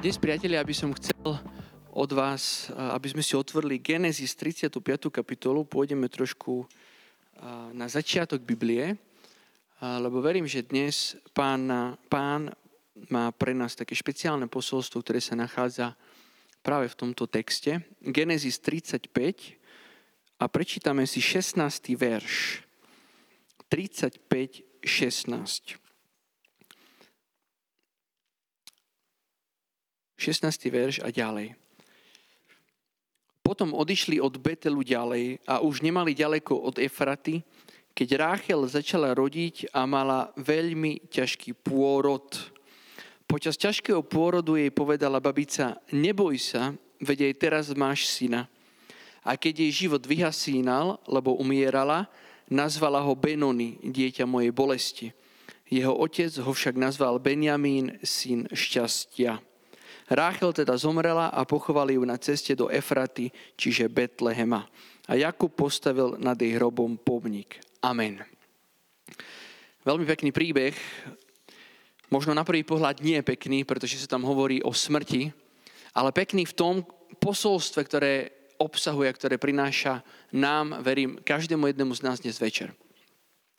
Dnes, priatelia, aby som chcel od vás, aby sme si otvorili Genesis 35. kapitolu. Pôjdeme trošku na začiatok Biblie, lebo verím, že dnes pán, pán má pre nás také špeciálne posolstvo, ktoré sa nachádza práve v tomto texte. Genesis 35 a prečítame si 16. verš. 35, 16. 16. verš a ďalej. Potom odišli od Betelu ďalej a už nemali ďaleko od Efraty, keď Ráchel začala rodiť a mala veľmi ťažký pôrod. Počas ťažkého pôrodu jej povedala babica, neboj sa, veď aj teraz máš syna. A keď jej život vyhasínal, lebo umierala, nazvala ho Benony, dieťa mojej bolesti. Jeho otec ho však nazval Benjamín, syn šťastia. Ráchel teda zomrela a pochovali ju na ceste do Efraty, čiže Betlehema. A Jakub postavil nad jej hrobom pomník. Amen. Veľmi pekný príbeh. Možno na prvý pohľad nie je pekný, pretože sa tam hovorí o smrti, ale pekný v tom posolstve, ktoré obsahuje, ktoré prináša nám, verím, každému jednému z nás dnes večer.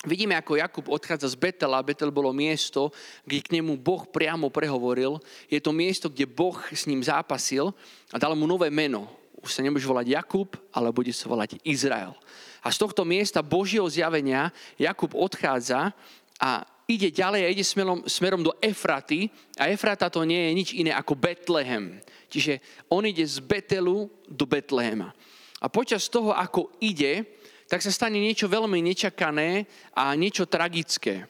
Vidíme, ako Jakub odchádza z Betela. Betel bolo miesto, kde k nemu Boh priamo prehovoril. Je to miesto, kde Boh s ním zápasil a dal mu nové meno. Už sa nebudeš volať Jakub, ale bude sa volať Izrael. A z tohto miesta Božieho zjavenia Jakub odchádza a ide ďalej a ide smerom, smerom do Efraty. A Efrata to nie je nič iné ako Betlehem. Čiže on ide z Betelu do Betlehema. A počas toho, ako ide, tak sa stane niečo veľmi nečakané a niečo tragické.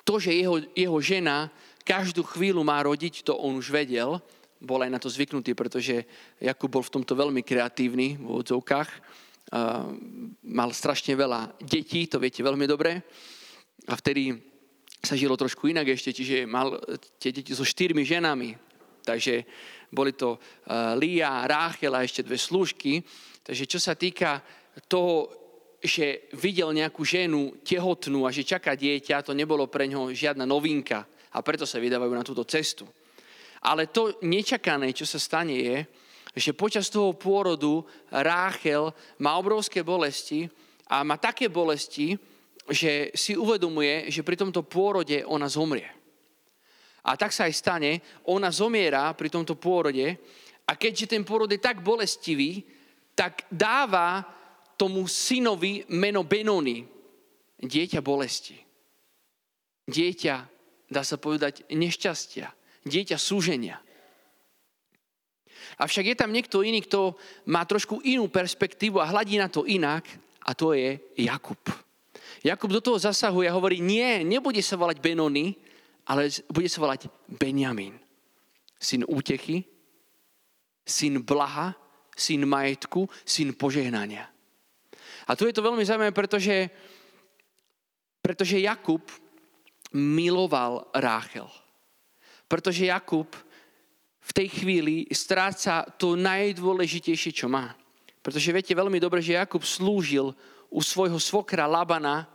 To, že jeho, jeho žena každú chvíľu má rodiť, to on už vedel, bol aj na to zvyknutý, pretože Jakub bol v tomto veľmi kreatívny v odzovkách. Mal strašne veľa detí, to viete veľmi dobre. A vtedy sa žilo trošku inak ešte, čiže mal tie deti so štyrmi ženami. Takže boli to Lia, Ráchel a ešte dve služky. Takže čo sa týka toho, že videl nejakú ženu tehotnú a že čaká dieťa, to nebolo pre ňo žiadna novinka a preto sa vydávajú na túto cestu. Ale to nečakané, čo sa stane je, že počas toho pôrodu Ráchel má obrovské bolesti a má také bolesti, že si uvedomuje, že pri tomto pôrode ona zomrie. A tak sa aj stane, ona zomiera pri tomto pôrode a keďže ten pôrod je tak bolestivý, tak dáva tomu synovi meno Benoni, dieťa bolesti. Dieťa, dá sa povedať, nešťastia. Dieťa súženia. Avšak je tam niekto iný, kto má trošku inú perspektívu a hladí na to inak a to je Jakub. Jakub do toho zasahuje a hovorí, nie, nebude sa volať Benoni, ale bude sa volať Benjamín. Syn útechy, syn blaha, syn majetku, syn požehnania. A tu je to veľmi zaujímavé, pretože, pretože Jakub miloval Ráchel. Pretože Jakub v tej chvíli stráca to najdôležitejšie, čo má. Pretože viete veľmi dobre, že Jakub slúžil u svojho svokra Labana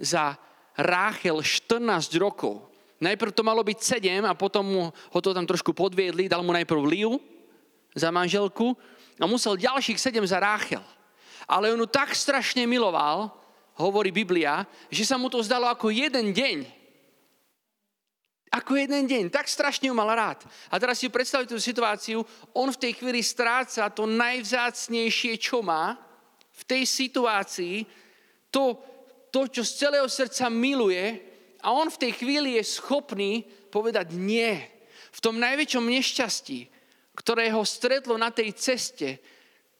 za Ráchel 14 rokov. Najprv to malo byť 7 a potom mu, ho to tam trošku podviedli, dal mu najprv Liu za manželku a musel ďalších 7 za Ráchel ale on ju tak strašne miloval, hovorí Biblia, že sa mu to zdalo ako jeden deň. Ako jeden deň. Tak strašne ju mal rád. A teraz si predstavte tú situáciu, on v tej chvíli stráca to najvzácnejšie, čo má. V tej situácii to, to, čo z celého srdca miluje a on v tej chvíli je schopný povedať nie. V tom najväčšom nešťastí, ktoré ho stretlo na tej ceste,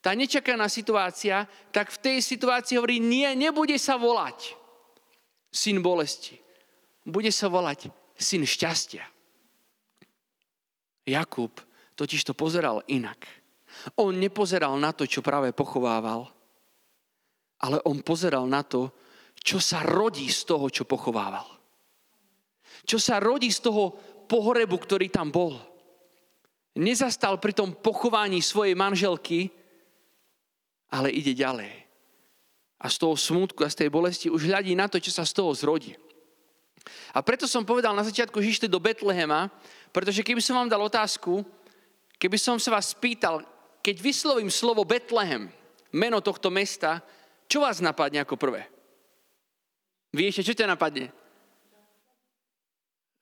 tá nečakaná situácia, tak v tej situácii hovorí, nie, nebude sa volať syn bolesti. Bude sa volať syn šťastia. Jakub totiž to pozeral inak. On nepozeral na to, čo práve pochovával, ale on pozeral na to, čo sa rodí z toho, čo pochovával. Čo sa rodí z toho pohrebu, ktorý tam bol. Nezastal pri tom pochovaní svojej manželky, ale ide ďalej. A z toho smutku a z tej bolesti už hľadí na to, čo sa z toho zrodí. A preto som povedal na začiatku, že išli do Betlehema, Pretože keby som vám dal otázku, keby som sa vás spýtal, keď vyslovím slovo Betlehem, meno tohto mesta, čo vás napadne ako prvé? Vieš, čo ťa napadne?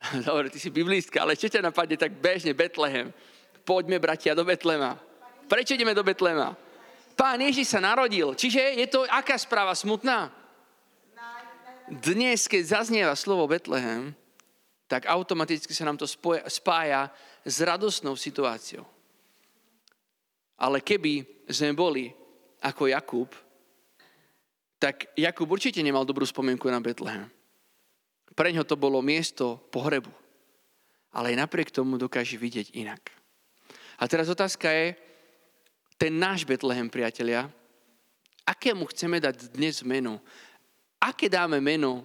Dobre, ty si biblistka, ale čo ťa napadne tak bežne Betlehem? Poďme, bratia, do Betlema. Prečo ideme do Betlema? Pán Ježiš sa narodil. Čiže je to aká správa smutná? Dnes, keď zaznieva slovo Betlehem, tak automaticky sa nám to spája s radosnou situáciou. Ale keby sme boli ako Jakub, tak Jakub určite nemal dobrú spomienku na Betlehem. Pre ňo to bolo miesto pohrebu. Ale aj napriek tomu dokáže vidieť inak. A teraz otázka je, ten náš Betlehem, priatelia, akému chceme dať dnes meno? Aké dáme meno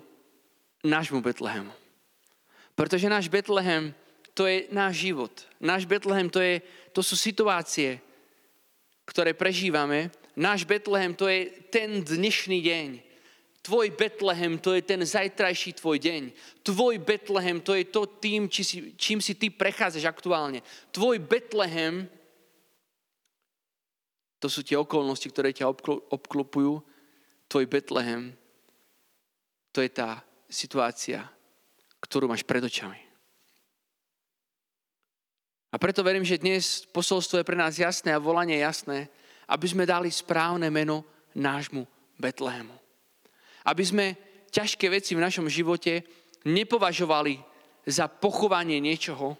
nášmu Betlehemu? Pretože náš Betlehem, to je náš život. Náš Betlehem, to, je, to sú situácie, ktoré prežívame. Náš Betlehem, to je ten dnešný deň. Tvoj Betlehem, to je ten zajtrajší tvoj deň. Tvoj Betlehem, to je to tým, či si, čím si ty prechádzaš aktuálne. Tvoj Betlehem, to sú tie okolnosti, ktoré ťa obklopujú. Tvoj Betlehem, to je tá situácia, ktorú máš pred očami. A preto verím, že dnes posolstvo je pre nás jasné a volanie jasné, aby sme dali správne meno nášmu Betlehemu. Aby sme ťažké veci v našom živote nepovažovali za pochovanie niečoho,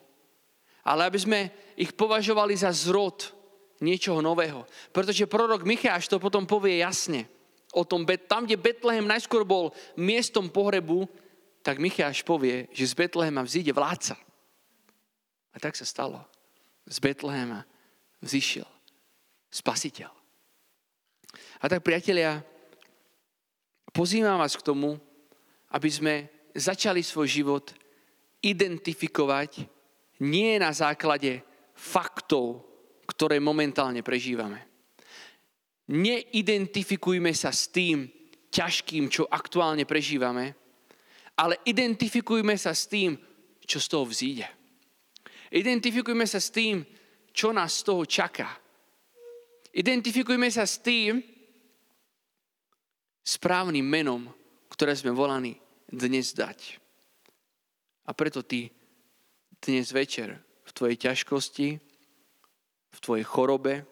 ale aby sme ich považovali za zrod niečoho nového. Pretože prorok Micháš to potom povie jasne. O tom, tam, kde Betlehem najskôr bol miestom pohrebu, tak Micháš povie, že z Betlehema vzíde vládca. A tak sa stalo. Z Betlehema vzýšiel spasiteľ. A tak, priatelia, pozývam vás k tomu, aby sme začali svoj život identifikovať nie na základe faktov, ktoré momentálne prežívame. Neidentifikujme sa s tým ťažkým, čo aktuálne prežívame, ale identifikujme sa s tým, čo z toho vzíde. Identifikujme sa s tým, čo nás z toho čaká. Identifikujme sa s tým správnym menom, ktoré sme volani dnes dať. A preto ty dnes večer v tvojej ťažkosti, v tvojej chorobe,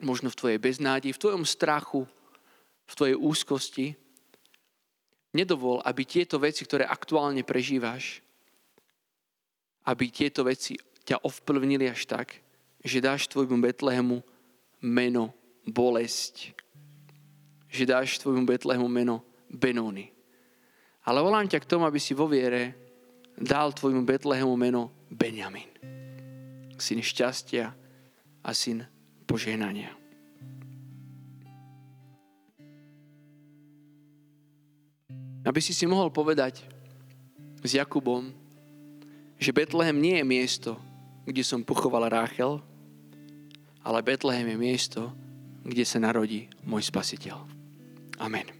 možno v tvojej beznádi, v tvojom strachu, v tvojej úzkosti, Nedovol, aby tieto veci, ktoré aktuálne prežívaš, aby tieto veci ťa ovplyvnili až tak, že dáš tvojmu Betlehemu meno bolesť. Že dáš tvojmu Betlehemu meno Benóny. Ale volám ťa k tomu, aby si vo viere dal tvojmu Betlehemu meno Benjamin. Syn šťastia a syn požehnania. Aby si si mohol povedať s Jakubom, že Betlehem nie je miesto, kde som pochoval Ráchel, ale Betlehem je miesto, kde sa narodí môj spasiteľ. Amen.